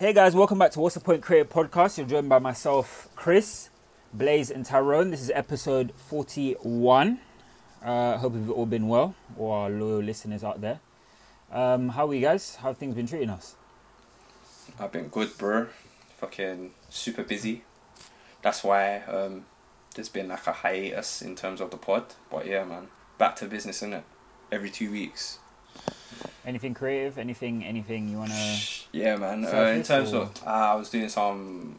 Hey guys, welcome back to What's the Point Creative Podcast. You're joined by myself, Chris, Blaze, and Tyrone. This is episode 41. Uh, hope you've all been well, all our loyal listeners out there. Um, how are you guys? How have things been treating us? I've been good, bro. Fucking super busy. That's why um, there's been like a hiatus in terms of the pod. But yeah, man, back to business, innit? Every two weeks. Anything creative? Anything? Anything you wanna? Yeah, man. Uh, in terms of, uh, I was doing some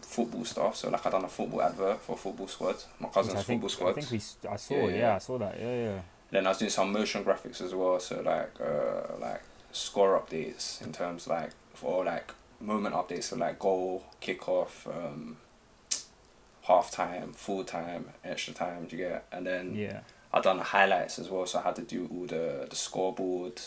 football stuff. So like I done a football advert for football squad, my cousin's think, football squad. I think we. I saw. Yeah, Yeah, yeah. I saw that. Yeah, yeah. Then I was doing some motion graphics as well. So like uh, like score updates in terms like for like moment updates. So like goal, kickoff, um, half time, full time, extra time. Do you get? And then Yeah. I done the highlights as well, so I had to do all the the scoreboard,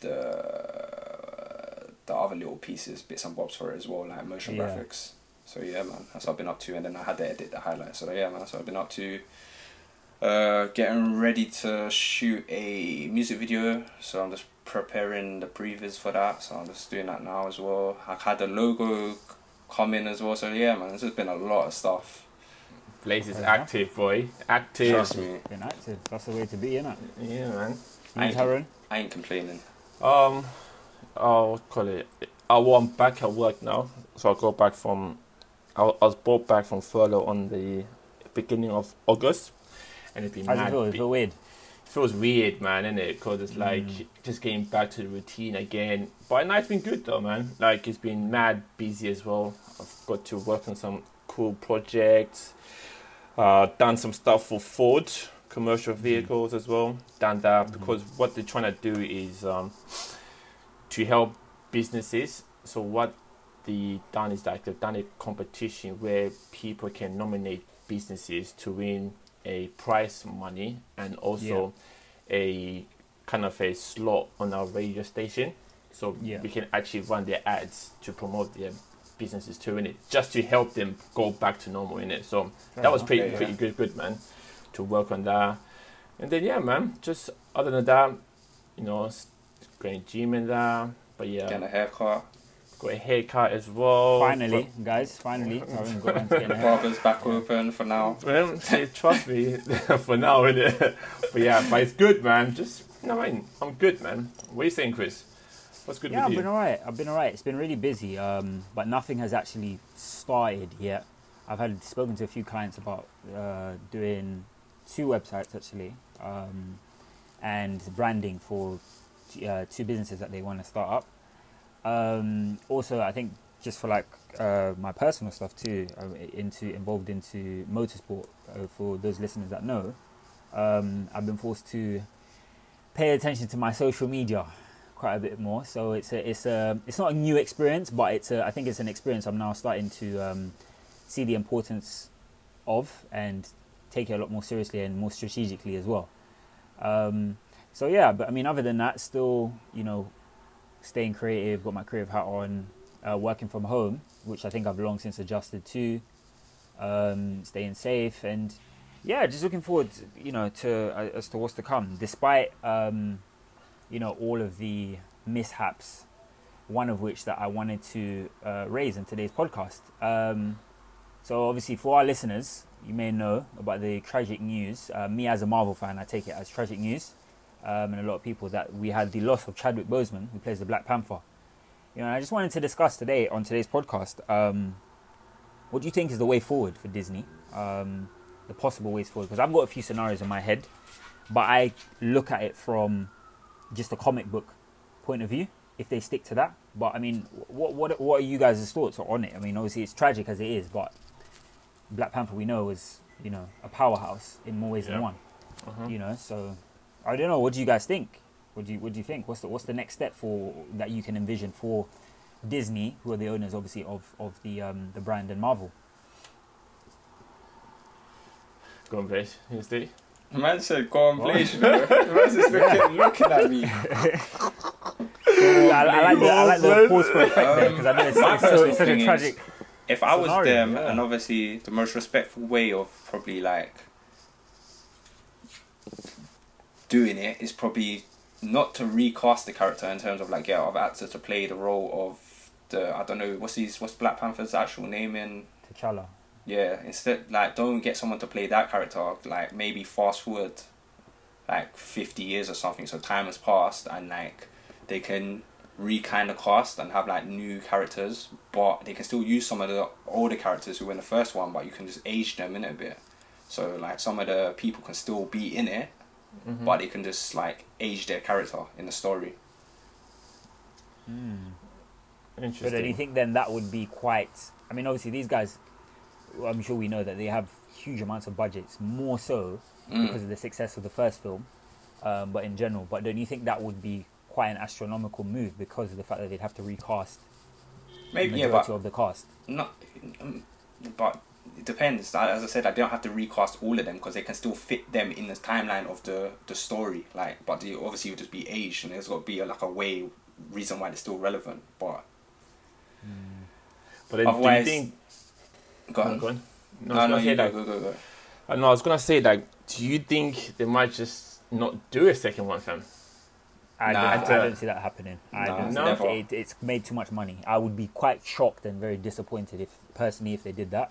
the the other little pieces, bits and bobs for it as well, like motion Yeah. graphics. So yeah, man, that's what I've been up to, and then I had to edit the highlights. So yeah, man, that's what I've been up to. Uh, getting ready to shoot a music video, so I'm just preparing the previs for that. So I'm just doing that now as well. I had the logo come in as well. So yeah, man, there's just been a lot of stuff. Blaze is Fair active, boy. Active. Trust me, Been active. That's the way to be, innit? Yeah, man. You, Ain't- Tyrone? I ain't complaining. Um, I'll call it. I well, I'm back at work now, so I go back from. I I was brought back from furlough on the beginning of August, and it's been How's it mad. feel? It bu- feel weird. feels weird, man, isn't it? Because it's like Mm. just getting back to the routine again. But no, it's been good though, man. Like it's been mad busy as well. I've got to work on some cool projects. Uh, done some stuff for Ford commercial vehicles as well. Done that Mhm. because what they're trying to do is um, to help businesses. So what the done is like they've done a competition where people can nominate businesses to win a prize money and also a kind of a slot on our radio station. So Yeah. we can actually run their ads to promote their businesses too in it, just to help them go back to normal in it. So Fair that was uh-huh. pretty Yeah, pretty yeah. good, good man, to work on that. And then yeah, man, just other than that, you know, s- going gym and that. But yeah, Getting a haircut. got a haircut as well. Finally, guys, finally, Tyrone got around to getting a hair. Barber's back open for now. Well, see, trust me, for now, innit? But yeah, but it's good, man. Just, you know I mean? I'm good, man. What are you saying, Chris? What's good Yeah, I've with been alright. I've been alright. It's been really busy, um, but nothing has actually started yet. I've had spoken to a few clients about uh, doing two websites actually, um, and branding for uh, two businesses that they want to start up. Um, also, I think just for like uh, my personal stuff too, I'm into involved into motorsport. Uh, for those listeners that know, um, I've been forced to pay attention to my social media quite a bit more. So it's a, it's a, it's not a new experience, but it's a, I think it's an experience I'm now starting to um, see the importance of and take it a lot more seriously and more strategically as well. Um, so yeah, but I mean, other than that, still you know, staying creative, got my creative hat on, uh, working from home, which I think I've long since adjusted to, um, staying safe and yeah, just looking forward, you know, to uh, as to what's to come. Despite um, you know all of the mishaps, one of which that I wanted to uh, raise in today's podcast. Um, so obviously, for our listeners, you may know about the tragic news. Uh, me as a Marvel fan, I take it as tragic news, um, and a lot of people that we had the loss of Chadwick Boseman, who plays the Black Panther. You know, I just wanted to discuss today on today's podcast. Um, what do you think is the way forward for Disney? Um, the possible ways forward? Because I've got a few scenarios in my head, but I look at it from just a comic book point of view. If they stick to that, but I mean, what what what are you guys' thoughts on it? I mean, obviously it's tragic as it is, but Black Panther we know is you know a powerhouse in more ways than one. Uh-huh. You know, so I don't know. What do you guys think? What do you what do you think? What's the what's the next step for that you can envision for Disney, who are the owners obviously of of the um, the brand and Marvel? Go on, Blaze. You stay. The man said, go on, Blaze. you. The man's just looking, looking at me. I, I like the I like the pause for effect there because I know it's, Um, it's, so, it's such a thing tragic. is- If I was Scenario, them, yeah. and obviously the most respectful way of probably like doing it is probably not to recast the character in terms of like get other actors to play the role of the I don't know what's his what's Black Panther's actual name in T'Challa. Yeah instead like don't get someone to play that character like maybe fast forward like 50 years or something so time has passed and like they can re-kind the cast and have like new characters but they can still use some of the older characters who were in the first one but you can just age them in a bit so like some of the people can still be in it Mhm. but they can just like age their character in the story Interesting. But then you think then that would be quite? I mean, obviously these guys, well, I'm sure we know that they have huge amounts of budgets, more so Mm. because of the success of the first film. Um, but in general, but don't you think that would be quite an astronomical move because of the fact that they'd have to recast maybe the yeah majority but of the cast? not um, but it depends as i said i don't have to recast all of them because they can still fit them in the timeline of the the story like but they obviously would just be aged and there's got to be a, like a way reason why they're still relevant but But then do you Otherwise- think? Go on Go on. No, no I was no, gonna say you go, like, go go go uh, no, I was gonna say like, do you think they might just not do a second one, fam? I, Nah, don't, I I- don't see that happening. I Nah, don't No? never. it, it's made too much money. I would be quite shocked and very disappointed if personally if they did that.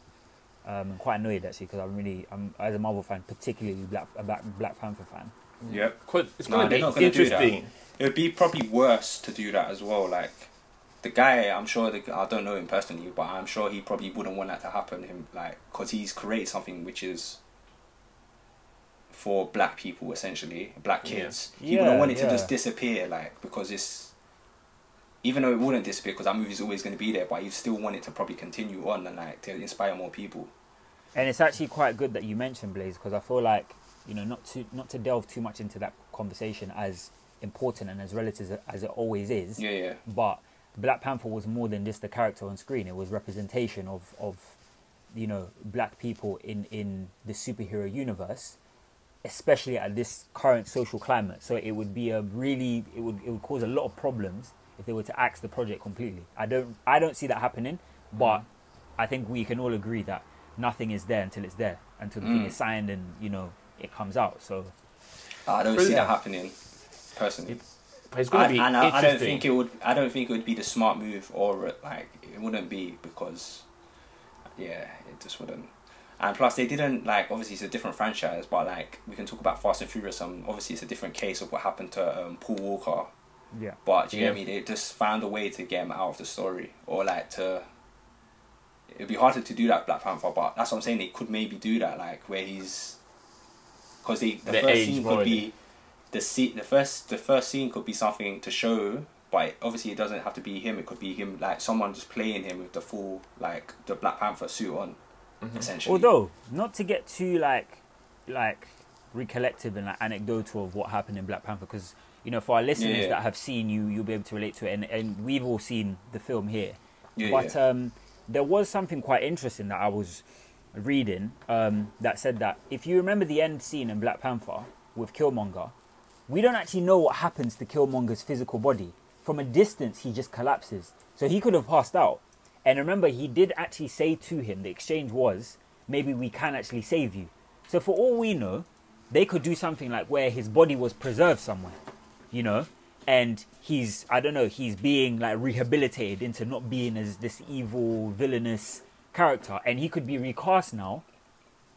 Um, I'm quite annoyed actually because I'm really I'm as a Marvel fan, particularly Black a Black, Black Panther fan. Yeah, Cause it's Nah, gonna they're be not gonna do that. interesting. it would be probably worse to do that as well like the guy i'm sure the, i don't know him personally but i'm sure he probably wouldn't want that to happen him like because he's created something which is for black people essentially black Yeah. kids he Yeah, wouldn't want it to just disappear like because it's even though it wouldn't disappear because that movie's always going to be there but you still want it to probably continue on and like to inspire more people And it's actually quite good that you mentioned Blaze because I feel like you know not to not to delve too much into that conversation as important and as relative as, as it always is. yeah yeah But Black Panther was more than just a character on screen. It was representation of, of you know, black people in, in the superhero universe, especially at this current social climate. So it would be a really it would it would cause a lot of problems if they were to axe the project completely. I don't I don't see that happening, but I think we can all agree that nothing is there until it's there, until the thing Mm. is signed and, you know, it comes out. So i don't But see that happening personally But it's gonna I, be and I, I don't think it would. I don't think it would be the smart move, or like it wouldn't be because, yeah, it just wouldn't. And plus, they didn't like. Obviously, it's a different franchise, but like we can talk about Fast and Furious. Um, obviously, it's a different case of what happened to um, Paul Walker. yeah. But do you Yeah. I mean, They just found a way to get him out of the story, or like to. It'd be harder to do that Black Panther, but that's what I'm saying. They could maybe do that, like where he's, because the the The first age scene could be, the scene the first the first scene could be something to show, but obviously it doesn't have to be him. It could be him like someone just playing him with the full like the Black Panther suit on, Mhm. essentially. Although, not to get too like, like recollective and like anecdotal of what happened in Black Panther, because you know, for our listeners Yeah, yeah. that have seen you, you'll be able to relate to it, and, and we've all seen the film here. yeah, but yeah. um, there was something quite interesting that I was reading um, that said that if you remember the end scene in Black Panther with Killmonger, we don't actually know what happens to Killmonger's physical body. From a distance, he just collapses. So he could have passed out. And remember, he did actually say to him, the exchange was, maybe we can actually save you. So for all we know, they could do something like where his body was preserved somewhere, you know, and he's, I don't know, he's being like rehabilitated into not being as this evil, villainous character. And he could be recast now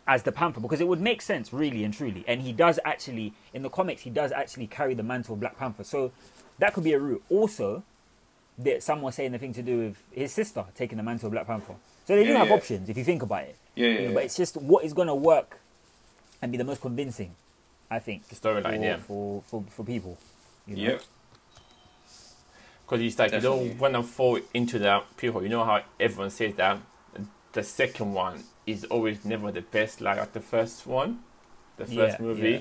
as the Panther because it would make sense, really and truly. And he does actually, in the comics, he does actually carry the mantle of Black Panther. So that could be a route. Also, that some were saying the thing to do with his sister taking the mantle of Black Panther. So they do have yeah. options if you think about it. yeah, yeah, You know, yeah. But it's just what is going to work and be the most convincing, I think, The for, storyline, yeah. for, for, for people. You know? Yep. Because it's like you Definitely. don't want to fall into that people. You know how everyone says that the second one is always never the best, like the first one, the first Yeah, movie. yeah.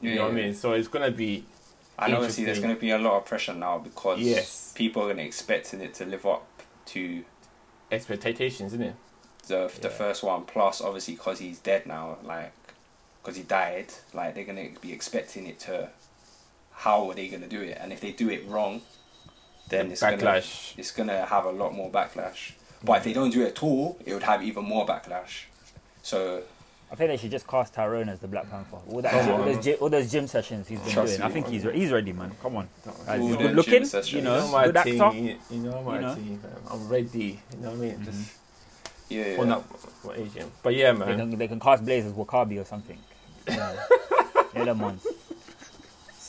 You Yeah, know what I mean? So it's gonna be And obviously, there's going to be a lot of pressure now because Yes. people are going to expecting it to live up to expectations, isn't it? the the Yeah. first one. Plus, obviously, because he's dead now, like because he died, like they're going to be expecting it to. How are they going to do it? And if they do it wrong, then The it's gonna it's gonna have a lot more backlash. But if they don't do it at all, it would have even more backlash. So I think they should just cast Tyrone as the Black Panther. All, that, Come all, those, gy- all those gym sessions he's been Trust doing. I think he's re- he's ready, man. Come on. Uh, he's good looking, gym sessions. you You know, know my good team. actor. You, you know my You know? team. I'm ready. You know what I mean? Mhm. Just Yeah, yeah. for not for Asian. But yeah, They man. can, they can cast Blaze as W'Kabi or something. Yeah, yeah them ones.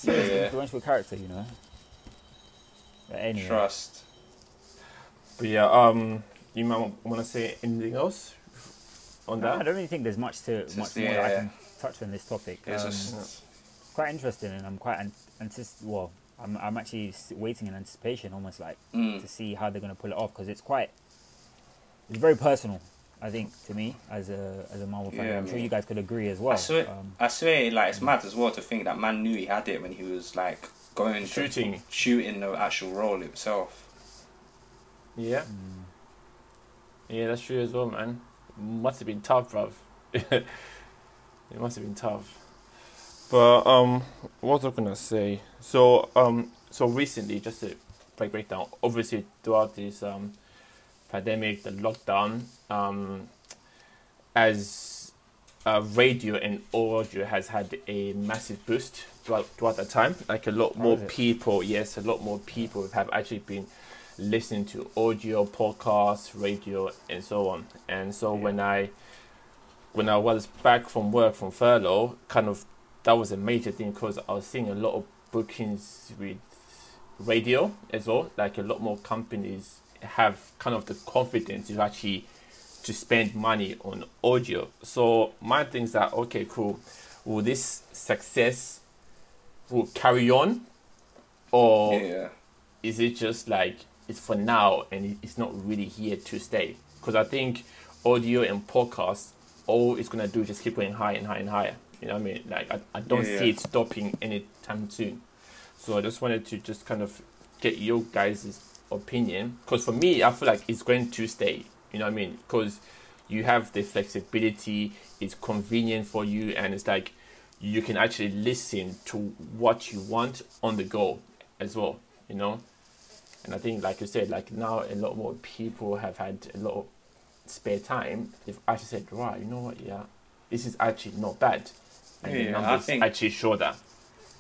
Yeah, yeah. influential character, you know. But anyway, Trust. But yeah, um, you might want to say anything else on No, I don't really think there's much to It's much just- more that I yeah. can touch on this topic. It's Um, just quite interesting, and I'm quite an- antici- Well, I'm I'm actually waiting in anticipation, almost like mm, to see how they're going to pull it off because it's quite it's very personal. I think to me as a as a Marvel fan, Yeah, I'm sure man. you guys could agree as well. I swear, Um, I swear, like it's mad as well to think that man knew he had it when he was like going Shooting. to shooting the actual role himself. Yeah, mm, yeah, that's true as well, man. Must have been tough, bruv. it must have been tough. But um, what was I gonna say? So um, so recently, just to break break down. Obviously, throughout this um pandemic, the lockdown, um, as uh, radio and audio has had a massive boost throughout, throughout that time. Like a lot more people, yes, a lot more people have actually been listening to audio, podcasts, radio, and so on. And so Yeah. when I when I was back from work from furlough, kind of that was a major thing because I was seeing a lot of bookings with radio as well. Like a lot more companies have kind of the confidence to actually to spend money on audio. So my thing is that okay, cool. Will this success will carry on, or Yeah, is it just like it's for now and it's not really here to stay? Because I think audio and podcasts, all it's gonna do is just keep going higher and higher and higher. You know what I mean? Like I, I don't Yeah, see yeah. it stopping anytime soon. So I just wanted to just kind of get your guys' opinion. Because for me, I feel like it's going to stay. You know what I mean? Because you have the flexibility, it's convenient for you, and it's like you can actually listen to what you want on the go as well. You know? And I think, like you said, like now a lot more people have had a lot of spare time. They've actually said, right, you know what? Yeah, this is actually not bad. And the Yeah, I think- actually show that.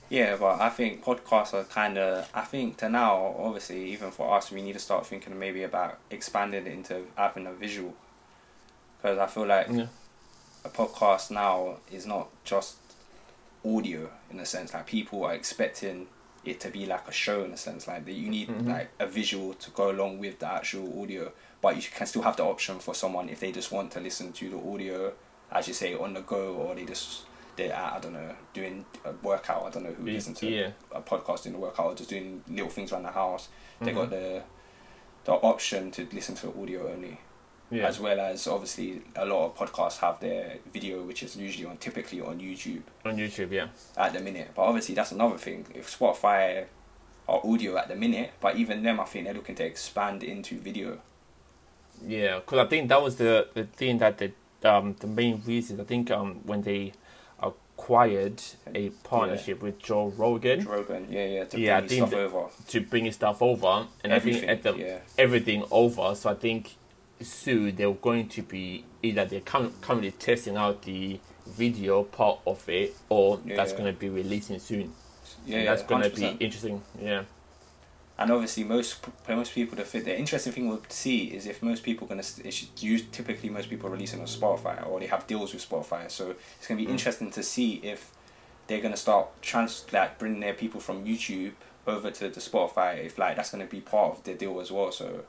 yeah, but I think podcasts are kind of. I think to now, obviously, even for us, we need to start thinking maybe about expanding it into having a visual. Because I feel like Yeah. a podcast now is not just audio in a sense. Like people are expecting it to be like a show in a sense. Like that you need Mhm. like a visual to go along with the actual audio, but you can still have the option for someone if they just want to listen to the audio, as you say, on the go, or they just they're at, I don't know doing a workout. I don't know who listens to yeah. a podcast in the workout or just doing little things around the house. They Mhm. got the the option to listen to audio only yeah. as well as obviously a lot of podcasts have their video which is usually on typically on YouTube on YouTube, yeah. at the minute but obviously that's another thing if Spotify are audio at the minute but even them I think they're looking to expand into video Yeah, because I think that was the, the thing that the um the main reason. I think um when they acquired a partnership with Joe Rogan Rogan yeah yeah to Yeah, I bring think stuff that- over to bring his stuff over, and everything I think at the yeah everything over. So I think soon they're going to be either they're currently testing out the video part of it, or Yeah, that's yeah. going to be releasing soon. yeah, and that's going to be interesting. Yeah, and obviously most most people the fit the interesting thing we'll see is if most people gonna it's use typically most people releasing on Spotify or they have deals with Spotify so it's gonna be Mm. interesting to see if they're gonna start trans like bringing their people from YouTube over to the Spotify if like that's gonna be part of their deal as well so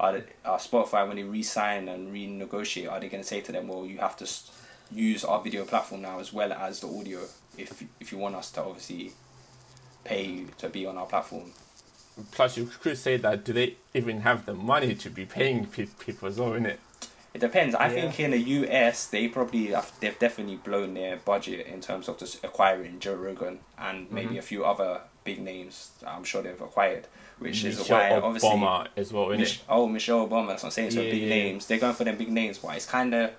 are, they, are Spotify when they re-sign and renegotiate are they gonna say to them well you have to use our video platform now as well as the audio if if you want us to obviously pay you to be on our platform Plus, you could say that do they even have the money to be paying pe- people as well, innit? It depends. I Yeah. think in the US, they probably have, they've definitely blown their budget in terms of just acquiring Joe Rogan and maybe Mhm. a few other big names. I'm sure they've acquired, which is Michelle why obviously. Obama as well? Mich- oh, Michelle Obama. That's what I'm saying. So Yeah, big yeah. names. They're going for them big names, but it's kind of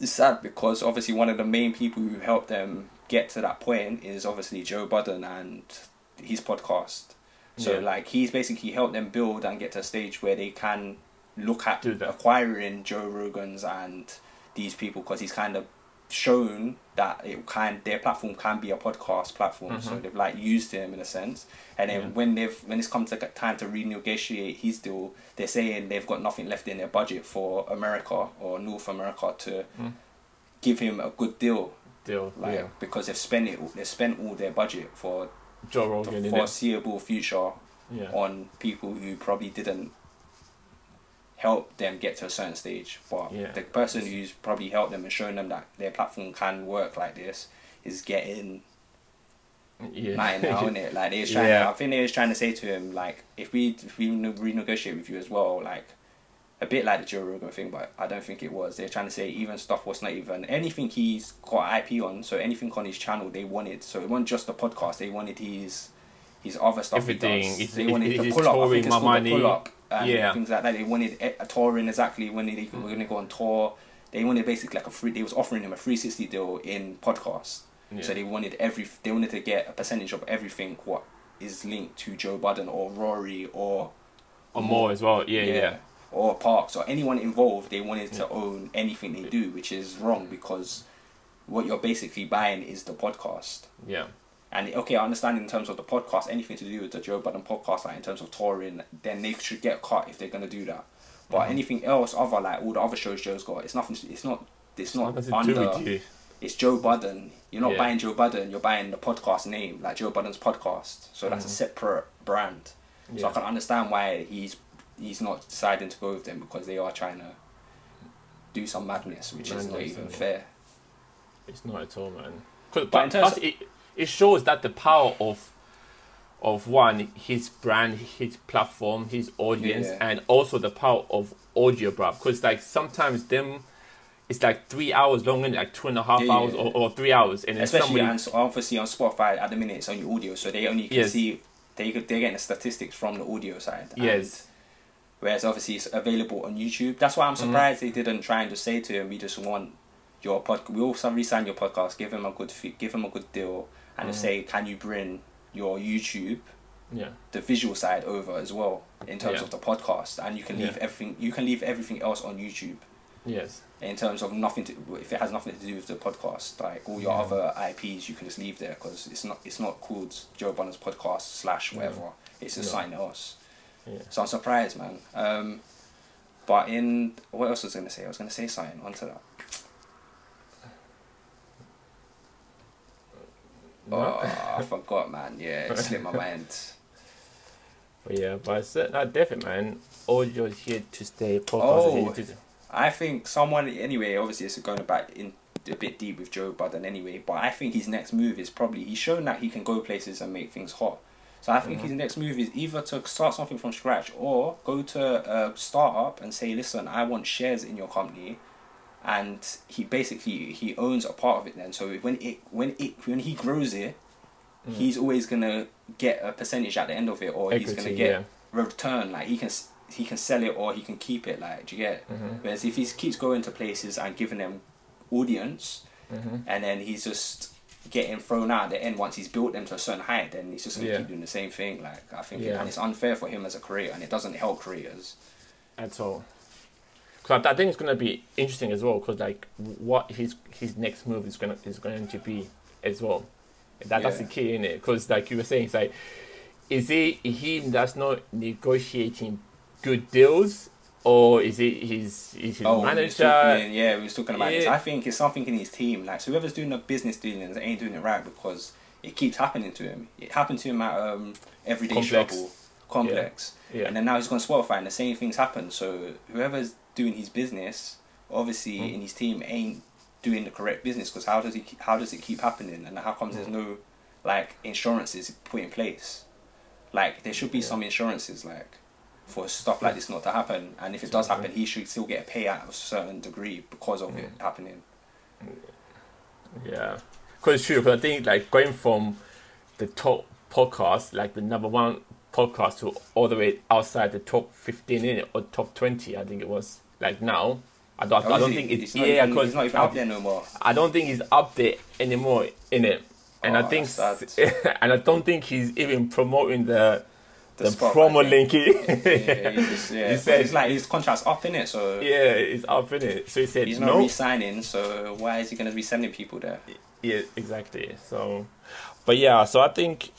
sad because obviously one of the main people who helped them get to that point is obviously Joe Budden and his podcast. So Yeah. like he's basically helped them build and get to a stage where they can look at acquiring Joe Rogans and these people because he's kind of shown that it can their platform can be a podcast platform. So Mhm. they've like used him in a sense. And then Yeah. when they've when it's come to time to renegotiate his deal, they're saying they've got nothing left in their budget for America or North America to Mm. give him a good deal. Deal. Like yeah. because they've spent it they've spent all their budget for Joe the Rogan. innit? foreseeable future Yeah. on people who probably didn't help them get to a certain stage. But Yeah. the person who's probably helped them and shown them that their platform can work like this is getting Yeah. now, isn't it? Like they was trying. Yeah. I think they was trying to say to him like, if we if we renegotiate with you as well, like. A bit like the Joe Rogan thing, but I don't think it was. They're trying to say even stuff was not even anything he's got IP on. So anything on his channel, they wanted. So it wasn't just the podcast. They wanted his his other stuff. Everything. He does. It's- they it- wanted it the pull up. I think it's my called the money. pull up and Yeah. things like that. They wanted a, touring exactly when they were going to go on tour. They wanted basically like a free. They was offering him a three sixty deal in podcast. Yeah. So they wanted every. They wanted to get a percentage of everything what is linked to Joe Budden or Rory or or more as well. Yeah. Yeah. or Parks or anyone involved. They wanted to own anything they do, which is wrong because what you're basically buying is the podcast. Yeah. And okay, I understand in terms of the podcast, anything to do with the Joe Budden podcast, like in terms of touring, then they should get cut if they're gonna do that. But Mhm. anything else, other like all the other shows Joe's got, it's nothing. It's not. It's not Nothing under. It's Joe Budden. You're not Yeah. buying Joe Budden. You're buying the podcast name, like Joe Budden's podcast. So that's a Mhm. separate brand. So I Yeah. can understand why he's he's not deciding to go with them because they are trying to do some madness, which is not even fair. It's not at all, man. But But, in terms it, it shows that the power of of one his brand, his platform, his audience, Yeah. and also the power of audio, bro. Because like sometimes them, it's like three hours long and like two and a half Yeah, hours yeah. Or, or three hours, and Especially somebody on, obviously on Spotify at the minute it's only audio, so they only can Yes. see they, they're getting the statistics from the audio side. Yes, Whereas obviously it's available on YouTube. That's why I'm Mhm. surprised they didn't try and just say to him, "We just want your pod. We also resign your podcast. Give him a good fee, give him a good deal, and just Mhm. say, can you bring your YouTube yeah, the visual side over as well in terms Yeah. of the podcast, and you can leave Yeah. everything. You can leave everything else on YouTube yes, in terms of nothing to if it has nothing to do with the podcast. Like all your Yeah. other IPs, you can just leave there because it's not it's not called Joe Budden's podcast slash whatever. It's just Yeah. something else. yeah. So I'm surprised, man. Um, but in what else was I gonna say? I was gonna say something onto that. Oh, I forgot, man. Yeah, it slipped my mind. But yeah, but it's, uh, no, definitely, man. Audio is here to stay. Podcast Oh. to. I think someone anyway. Obviously, it's going back in a bit deep with Joe Budden anyway. But I think his next move is probably he's shown that he can go places and make things hot. So I think Mhm. his next move is either to start something from scratch or go to a startup and say, "Listen, I want shares in your company," and he basically he owns a part of it. Then, so when it when it when he grows it, Mm. he's always gonna get a percentage at the end of it, or he's gonna get yeah. return. Like he can he can sell it or he can keep it. Like, do you get? Mhm. Whereas if he keeps going to places and giving them audience, Mhm. and then he's just getting thrown out at the end once he's built them to a certain height, then he's just gonna Yeah. keep doing the same thing. Like I think, Yeah. and it's unfair for him as a creator, and it doesn't help creators. at all. Because I, I think it's gonna be interesting as well. Because like what his his next move is gonna is going to be as well. That that's the key in it. Because like you were saying, it's like is it him that's not negotiating good deals, or is it his is his Oh, we manager? talking- yeah, we was talking about this. I think it's something in his team. Like, so whoever's doing the business dealings ain't doing it right because it keeps happening to him. It happened to him at um, Everyday Complex. Struggle, Complex, Yeah. and then now he's gone Spotify, and the same things happen. So whoever's doing his business, obviously Mm. in his team, ain't doing the correct business. Because how does he? How does it keep happening? And how comes Mm. there's no like insurances put in place? Like there should be Yeah. some insurances like for stuff like this not to happen. And if it does happen, he should still get a payout of a certain degree because of it Mm. happening. Yeah, because it's true. Because I think like going from the top podcast, like the number one podcast, to all the way outside the top fifteen in it or top twenty, I think it was. Like now, I don't. I don't think it's, not yeah. Because he's not even up there no more. I don't think he's up there anymore in it, and I Oh, think, that's and I don't think he's even promoting the the, the Spotify promo link. Yeah, just, yeah. He said- it's like his contract's up in it, so yeah, it's up in it. So he said he's not no. re-signing. So why is he going to be sending people there? Yeah, exactly. So, but yeah, so I think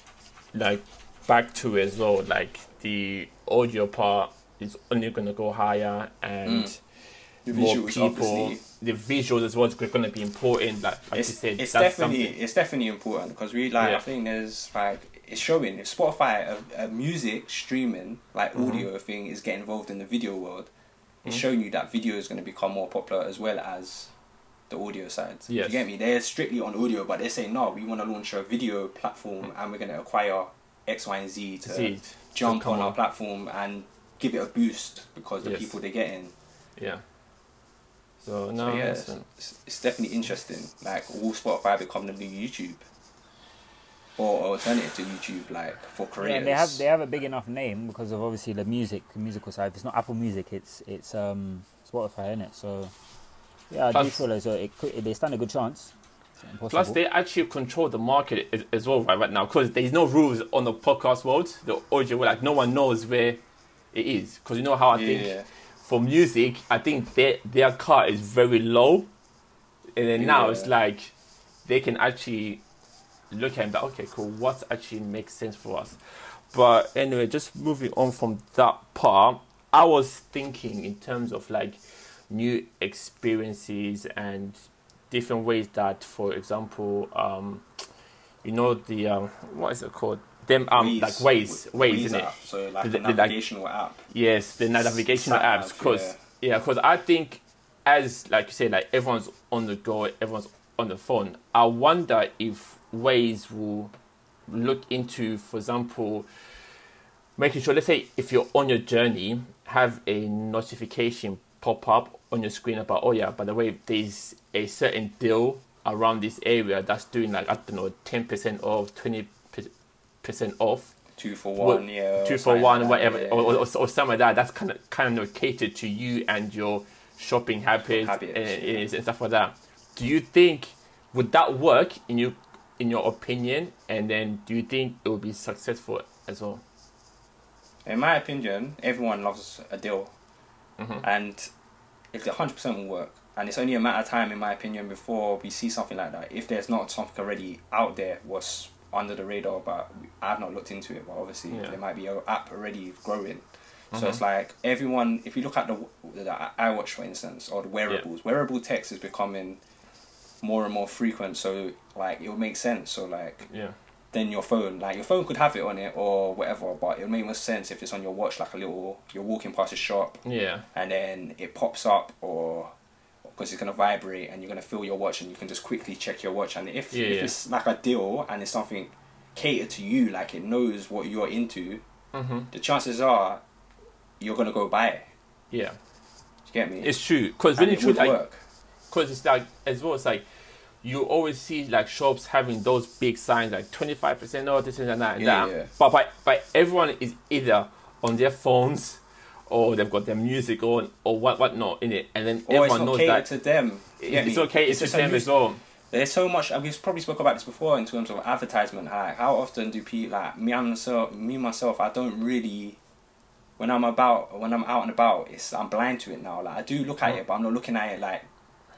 like back to it as well, like the audio part is only gonna go higher and Mm. The more people. The visuals as well is going to be important. Like, like you it's, said, it's definitely something. it's definitely important because we like Yeah. I think there's like it's showing if Spotify a, a music streaming like Mhm. audio thing is getting involved in the video world, it's Mhm. showing you that video is going to become more popular as well as the audio side. Yes. You get me? They're strictly on audio, but they're saying no, we want to launch a video platform and we're going to acquire X, Y, and Z to it. jump come on our platform and give it a boost because the Yes. people they're getting. Yeah. So So no, yeah, it's, it's, it's definitely interesting. Like, will Spotify become the new YouTube? Or alternative to YouTube, like for creators? Yeah, they have they have a big enough name because of obviously the music, the musical side. If it's not Apple Music, it's it's um Spotify in it. So yeah, I do feel as though it could, they stand a good chance. It's not impossible. Plus, they actually control the market as, as well right, right now because there's no rules on the podcast world, the audio world. Like no one knows where it is. Because you know how I yeah, think for music, I think their their car is very low, and then now it's like they can actually look at it and be like, okay, cool, what actually makes sense for us. But anyway, just moving on from that part, I was thinking in terms of like new experiences and different ways that, for example, um, you know the um, what is it called? Them um Waze. like Waze, Waze, Waze isn't it? So like The- the- like- navigational app. Yes, the navigational Sat apps. nav, Because yeah, because I think as like you say, like everyone's on the go, everyone's on the phone. I wonder if Waze will look into, for example, making sure. Let's say if you're on your journey, have a notification pop up on your screen about oh yeah, by the way, there's a certain deal around this area that's doing like I don't know, ten percent off, twenty percent off Two for one, yeah. two for one, like whatever, yeah, or, or, or, something like that. That's kind of kind of catered to you and your shopping habits, Habits, and, yeah. and stuff like that. Do you think would that work in you, in your opinion? And then do you think it will be successful as well? In my opinion, everyone loves a deal, Mhm. and if the hundred percent will work, and it's only a matter of time, in my opinion, before we see something like that. If there's not something already out there, what's under the radar, but I've not looked into it. But obviously, Yeah. there might be an app already growing. So Mhm. it's like everyone. If you look at the the iWatch, for instance, or the wearables, wearable text is becoming more and more frequent. So like it would make sense. So like Yeah, then your phone. Like your phone could have it on it or whatever, but it would make more sense if it's on your watch, like a little. You're walking past a shop yeah, and then it pops up, or because it's gonna vibrate and you're gonna feel your watch and you can just quickly check your watch. And if, Yeah, if yeah. it's like a deal and it's something catered to you, like it knows what you're into, hmm the chances are you're gonna go buy it. yeah. You get me? It's true because when it like work. because it's like as well it's like you always see like shops having those big signs like 25% off this and that and Yeah, that yeah. but by, by everyone is either on their phones or they've got their music on or what whatnot in it and then it's everyone knows that to them. Get it's okay it's, just to them as well There's so much. and We've probably spoke about this before in terms of advertisement. Like, how often do people like me and myself? Me myself, I don't really. When I'm about, when I'm out and about, it's I'm blind to it now. Like I do look at Mhm. it, but I'm not looking at it like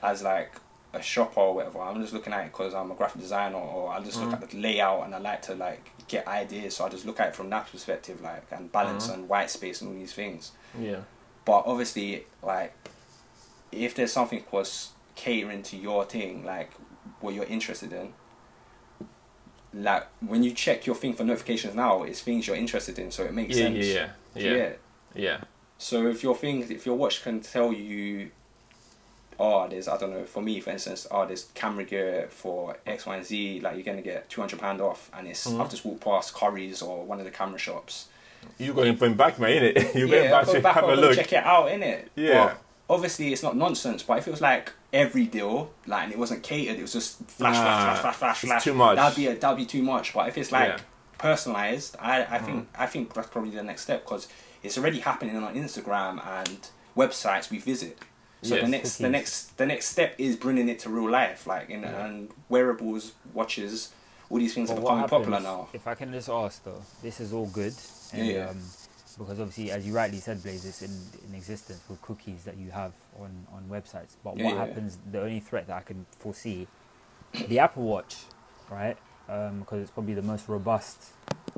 as like a shopper or whatever. I'm just looking at it because I'm a graphic designer, or I just Mhm. look at the layout and I like to like get ideas. So I just look at it from that perspective, like and balance Mhm. and white space and all these things. yeah But obviously, like, if there's something was catering to your thing, like what you're interested in, like when you check your thing for notifications now, it's things you're interested in, so it makes yeah, sense. yeah yeah yeah yeah So if your thing, if your watch can tell you, oh, there's I don't know. For me, for instance, oh, there's camera gear for X, Y, and Z. Like you're gonna get two hundred pound off, and it's Mhm. I've just walked past Curry's or one of the camera shops. you're going going back man innit? you're going yeah, back to back, have a look check it out, innit? Yeah. But obviously, it's not nonsense. But if it was like every deal, like and it wasn't catered, it was just flash, Nah, flash, flash, flash, flash, flash. too much. That'd be a, that'd be too much. But if it's like Yeah. Personalized, I, I think I think that's probably the next step because it's already happening on Instagram and websites we visit. So Yes. the next the next the next step is bringing it to real life, like in Yeah. and wearables, watches, all these things But are becoming popular now. If I can just ask though, this is all good. And, Yeah, yeah. Um, because obviously, as you rightly said, Blaze, it's in, in existence with cookies that you have on, on websites. But Yeah, what yeah. happens, the only threat that I can foresee, the Apple Watch, right? Um, because it's probably the most robust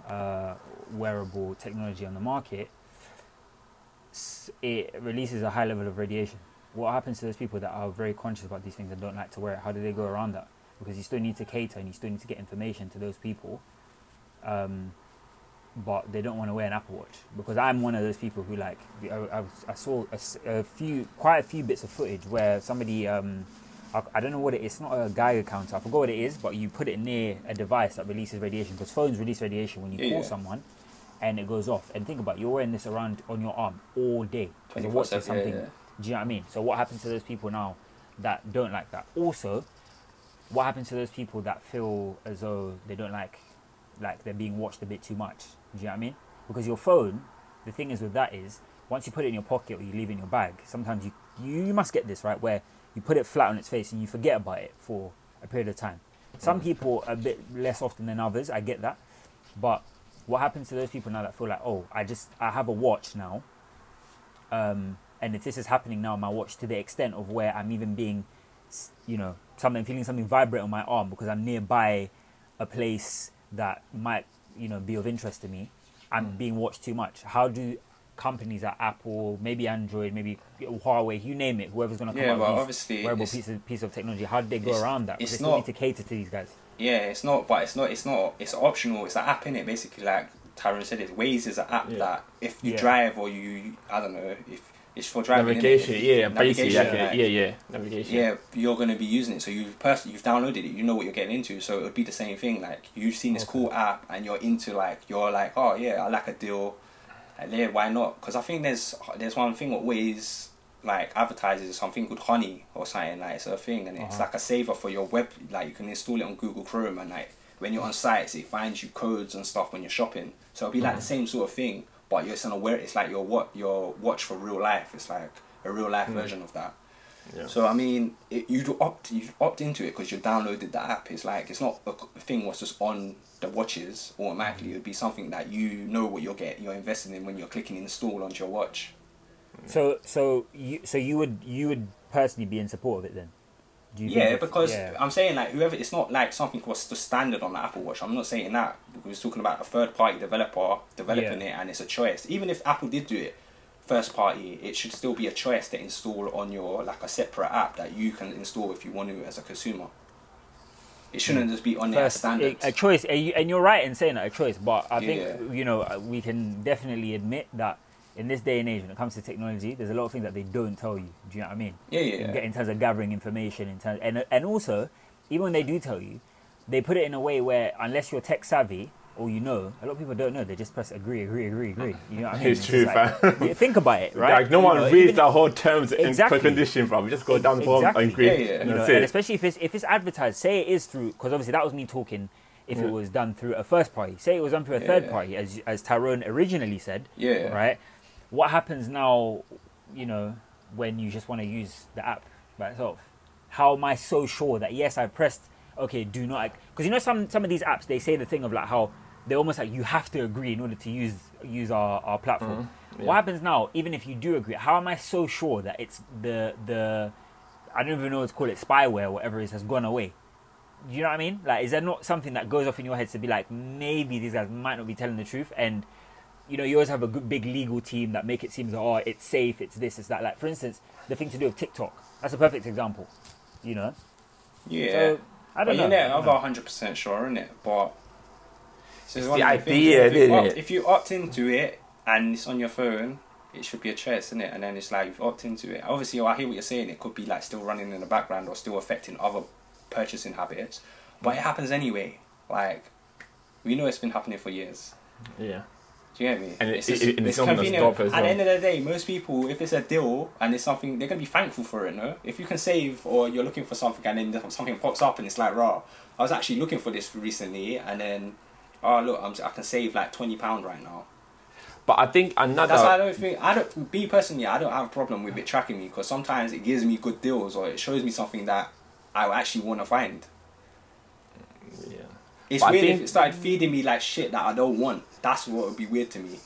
uh, wearable technology on the market, it releases a high level of radiation. What happens to those people that are very conscious about these things and don't like to wear it? How do they go around that? Because you still need to cater and you still need to get information to those people. Um, but they don't want to wear an Apple Watch because I'm one of those people who like I, I, I saw a, a few quite a few bits of footage where somebody um, I, I don't know what it is it's not a Geiger counter I forgot what it is but you put it near a device that releases radiation because phones release radiation when you Yeah, call yeah. someone and it goes off and think about it, you're wearing this around on your arm all day because a watch 24/7, something yeah. Do you know what I mean? So what happens to those people now that don't like that? Also what happens to those people that feel as though they don't like like they're being watched a bit too much? Do you know what I mean? Because your phone the thing is with that is once you put it in your pocket or you leave it in your bag sometimes you you, you must get this right where you put it flat on its face and you forget about it for a period of time. Some people a bit less often than others i get that. But what happens to those people now that feel like oh i just i have a watch now um, and if this is happening now on my watch to the extent of where i'm even being you know something feeling something vibrate on my arm because i'm nearby a place that might you know be of interest to me i'm mm. being watched too much how do companies like apple maybe android maybe huawei you name it whoever's going to come Yeah, out but with obviously wearable piece of, piece of technology how do they go around that 'Cause it's they not- need to cater to these guys Yeah, it's not, but it's not. It's not. It's optional. It's an app in it. Basically, like Tyrone said, it Waze is an app Yeah. that if you Yeah. drive or you, I don't know, if it's for driving. Navigation, yeah, basically, navigation, like, like- yeah, yeah, navigation. yeah, you're gonna be using it. So you've personally you've downloaded it. You know what you're getting into. So it would be the same thing. Like you've seen this Okay. cool app and you're into like you're like oh yeah I like a deal, and yeah why not? Because I think there's there's one thing what Waze like advertises something called Honey or something like it's a thing and it's Uh-huh. like a saver for your web. Like you can install it on Google Chrome and like when you're on sites it finds you codes and stuff when you're shopping. So it'll be like the same sort of thing, but you're it's on a. It's like your what your watch for real life. It's like a real life Mm. version of that. Yeah. So I mean, it, you'd opt you opt into it because you downloaded the app. It's like it's not a thing what's just on the watches automatically. It would be something that you know what you're getting, you're investing in when you're clicking install onto your watch. so so you so you would you would personally be in support of it then do you think Yeah, because yeah. I'm saying like whoever it's not like something was the standard on the Apple Watch. I'm not saying that. We was talking about a third party developer developing Yeah. it and it's a choice. Even if Apple did do it first party, it should still be a choice to install on your like a separate app that you can install if you want to as a consumer. It shouldn't hmm. just be on there standard. a, choice, and you- and you're right in saying that a choice. But I Yeah. think you know we can definitely admit that in this day and age, when it comes to technology, there's a lot of things that they don't tell you. Do you know what I mean? Yeah, yeah, In, yeah. in terms of gathering information, in terms, and and also, even when they do tell you, they put it in a way where unless you're tech savvy or you know, a lot of people don't know. They just press agree, agree, agree, agree. You know what I mean? It's just true, like- fam. think about it, right? Like no You one know, reads the whole terms Exactly. and condition, bro. We just go down the bottom Exactly. and agree. Yeah, yeah. and you know, and especially if it's if it's advertised, say it is through because obviously that was me talking. If Yeah. it was done through a first party, say it was done through a Yeah, third yeah. party, as as Tyrone originally said, Yeah. right? What happens now? You know, when you just want to use the app by itself, how am I so sure that yes, I pressed okay, do not because you know some some of these apps they say the thing of like how they're almost like you have to agree in order to use use our, our platform. Mm-hmm. yeah. What happens now, even if you do agree, how am I so sure that it's the the I don't even know what to call it, spyware, whatever it is, has gone away? Do you know what I mean? Like, is there not something that goes off in your head to be like, maybe these guys might not be telling the truth? And, you know, you always have a good, big legal team that make it seem like, oh, it's safe, it's this, it's that. Like, for instance, the thing to do with TikTok. That's a perfect example, you know? Yeah. So, I but don't know. you're I never don't hundred percent sure, isn't it? But so It's one the of things, idea, if, you isn't opt, it? if you opt into it and it's on your phone, it should be a choice, isn't it? And then it's like you've opted into it. Obviously, I hear what you're saying. It could be like still running in the background or still affecting other purchasing habits, but it happens anyway. Like we know it's been happening for years. Yeah. Do you me? And it- it's just, it- and it's not gonna convenient. as At the end of the day, most people, if it's a deal and it's something, they're gonna be thankful for it. No, if you can save or you're looking for something and then something pops up and it's like, raw. I was actually looking for this recently, and then, oh look, I'm, I can save like twenty pound right now. But I think another. That's why I don't think I don't. Be personally, I don't have a problem with it tracking me because sometimes it gives me good deals or it shows me something that I actually want to find. yeah. It's But weird think- if it started feeding me like shit that I don't want. That's what would be weird to me.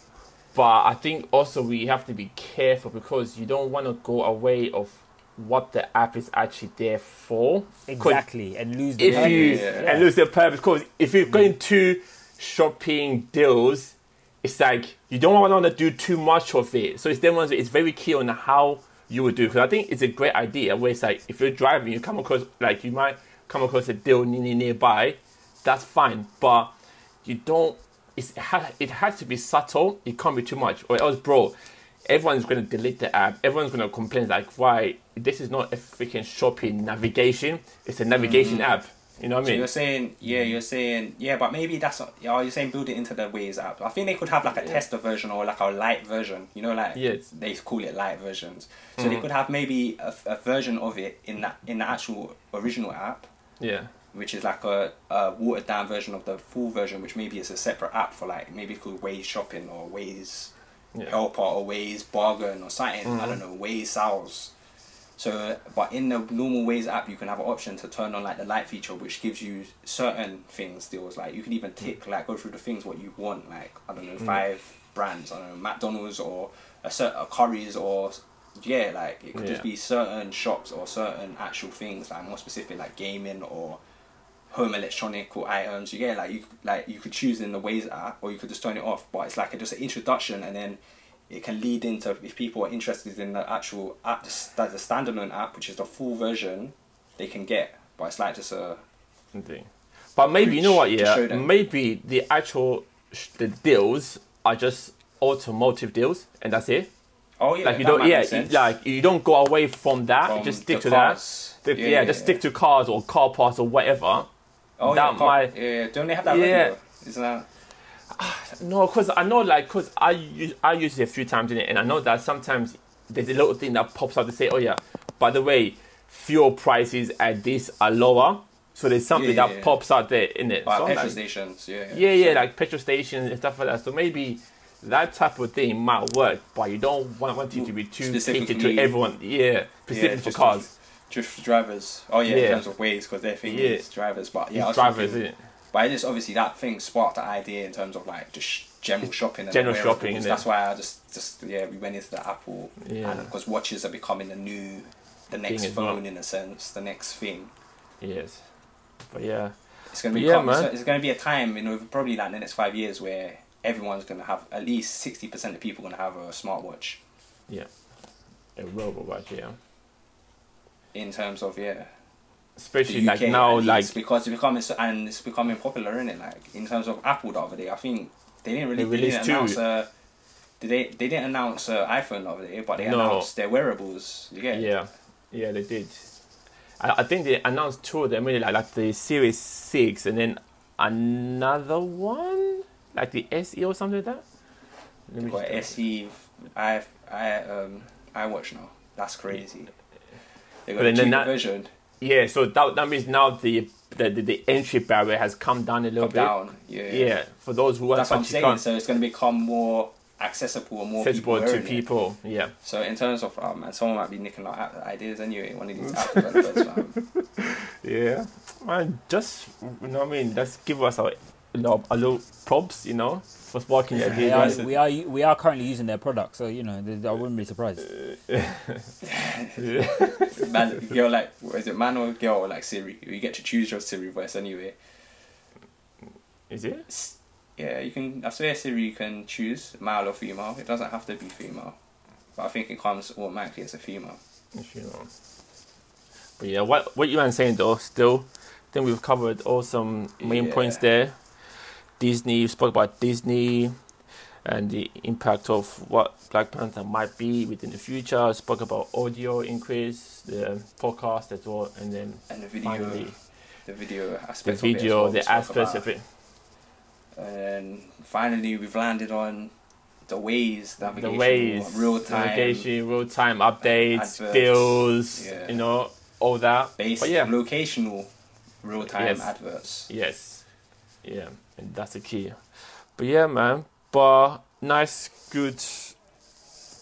But I think also we have to be careful because you don't want to go away of what the app is actually there for. Exactly, and lose the If purpose. you Yeah. and lose the purpose, because if you're going mm. to shopping deals, it's like you don't want to do too much of it. So it's then ones it's very key on how you would do. Because I think it's a great idea where it's like if you're driving, you come across like you might come across a deal near- nearby, that's fine. But you don't. It's, it, ha- it has to be subtle. It can't be too much, or else, bro, everyone's going to delete the app. Everyone's going to complain like, why this is not a freaking shopping navigation. It's a navigation mm-hmm. app. You know what I So mean? you're saying, yeah, you're saying, yeah, but maybe that's not. Yeah, you're saying build it into the Waze app. I think they could have like a tester version or like a light version. You know, like Yes. they call it light versions. So they mm-hmm. could have maybe a, a version of it in that in the actual original app, Yeah. Which is like a, a watered down version of the full version, which maybe is a separate app for like maybe it's called Waze Shopping or Waze Yeah. Helper or Waze Bargain or something. I don't mm-hmm. know Waze Sales. So, but in the normal Waze app, you can have an option to turn on like the light feature, which gives you certain things. Deals like you can even mm. tick like go through the things what you want. Like I don't know mm. five brands. I don't know McDonald's or a certain Curry's or yeah, like it could Yeah. just be certain shops or certain actual things like more specific like gaming or home electronic or items. You get like you like you could choose in the Waze app or you could just turn it off. But it's like a, just an introduction and then it can lead into if people are interested in the actual app, the, the standalone app, which is the full version, they can get. But it's like just a thing. But maybe you know what? Yeah, maybe the actual the deals are just automotive deals, and that's it. oh yeah, like you don't, yeah, sense. like you don't go away from that. From just stick to cars. that. Stick, Yeah, yeah, yeah, just stick to cars or car parts or whatever. Oh that yeah, might- yeah. Don't they have that? Yeah. Isn't that? No, because I know, like, because I use I use it a few times in it, and I know that sometimes there's a little thing that pops up to say, "Oh yeah, by the way, fuel prices at this are lower." So there's something Yeah, that yeah. pops out there in it. Like So petrol like, stations. Yeah. yeah, yeah, like petrol stations and stuff like that. So maybe that type of thing might work, but you don't want, want it to be too catered to everyone. Yeah, specifically for cars. Just for drivers. Oh yeah, in Yeah. terms of Waze, because their thing Yeah. is drivers. But yeah, I was drivers, thinking- innit? But it just obviously that thing sparked the idea in terms of like just sh- general shopping. And General wearables. shopping, innit? That's why I just just yeah we went into the Apple. Yeah. Because watches are becoming the new, the next as well. phone in a sense, the next thing. Yes, but yeah, It's gonna be Yeah, man. It's, it's gonna be a time you know probably like the next five years where everyone's gonna have at least sixty percent of people gonna have a smartwatch. Yeah. A robot watch. Yeah, In terms of yeah, especially like now, like because it's becoming and it's becoming popular in it. Like in terms of Apple the other day, I think they didn't really They didn't two. announce. Uh, did they they didn't announce uh, iPhone the other day, but they No. announced their wearables. You get Yeah, yeah, they did. I, I think they announced two of them, really, like, like the Series 6 and then another one, like the SE or something like that. Let me got SE. I I um iWatch now. That's crazy. They got But a cheaper that- version. Yeah, so that, that means now the, the, the, the entry barrier has come down a little Up bit. down. Yeah. Yeah, for those who That's what I'm saying. So it's going to become more accessible and more accessible people to wearing it. people. Yeah, So in terms of um, and someone might be nicking our app ideas anyway. One of these app developers. um, yeah, man. Just you know, what I mean, let's give us a, you know, a little props, you know, for sparking the We idea. are, we are we are currently using their product, so you know I wouldn't be surprised. man, girl like what is it man or girl or like Siri? You get to choose your Siri voice anyway. Is it? S- Yeah, you can. I swear Siri you can choose male or female. It doesn't have to be female, but I think it comes automatically as a female. if you know. But yeah, what what you were saying though, still, I think we've covered all some main Yeah. points there. Disney spoke about Disney and the impact of what Black Panther might be within the future. Spoke about audio increase, the podcast as well, and then And the video, finally the video the aspect. of it as video, well, the aspects of it, And finally, we've landed on the Waze the navigation, Waze, real time, navigation, real time updates, adverts, bills, yeah. you know, all that. based But yeah. locational, real time Yes. adverts. Yes. Yeah, and that's the key. But yeah, man. But nice, good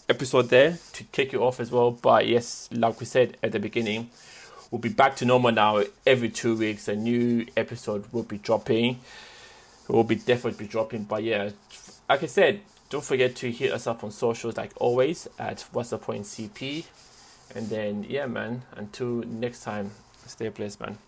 episode there to kick it off as well. But yes, like we said at the beginning, we'll be back to normal now. Every two weeks, a new episode will be dropping. It will be definitely be dropping. But yeah, like I said, don't forget to hit us up on socials like always at What's the Point CP. And then, yeah, man, until next time, stay blessed, man.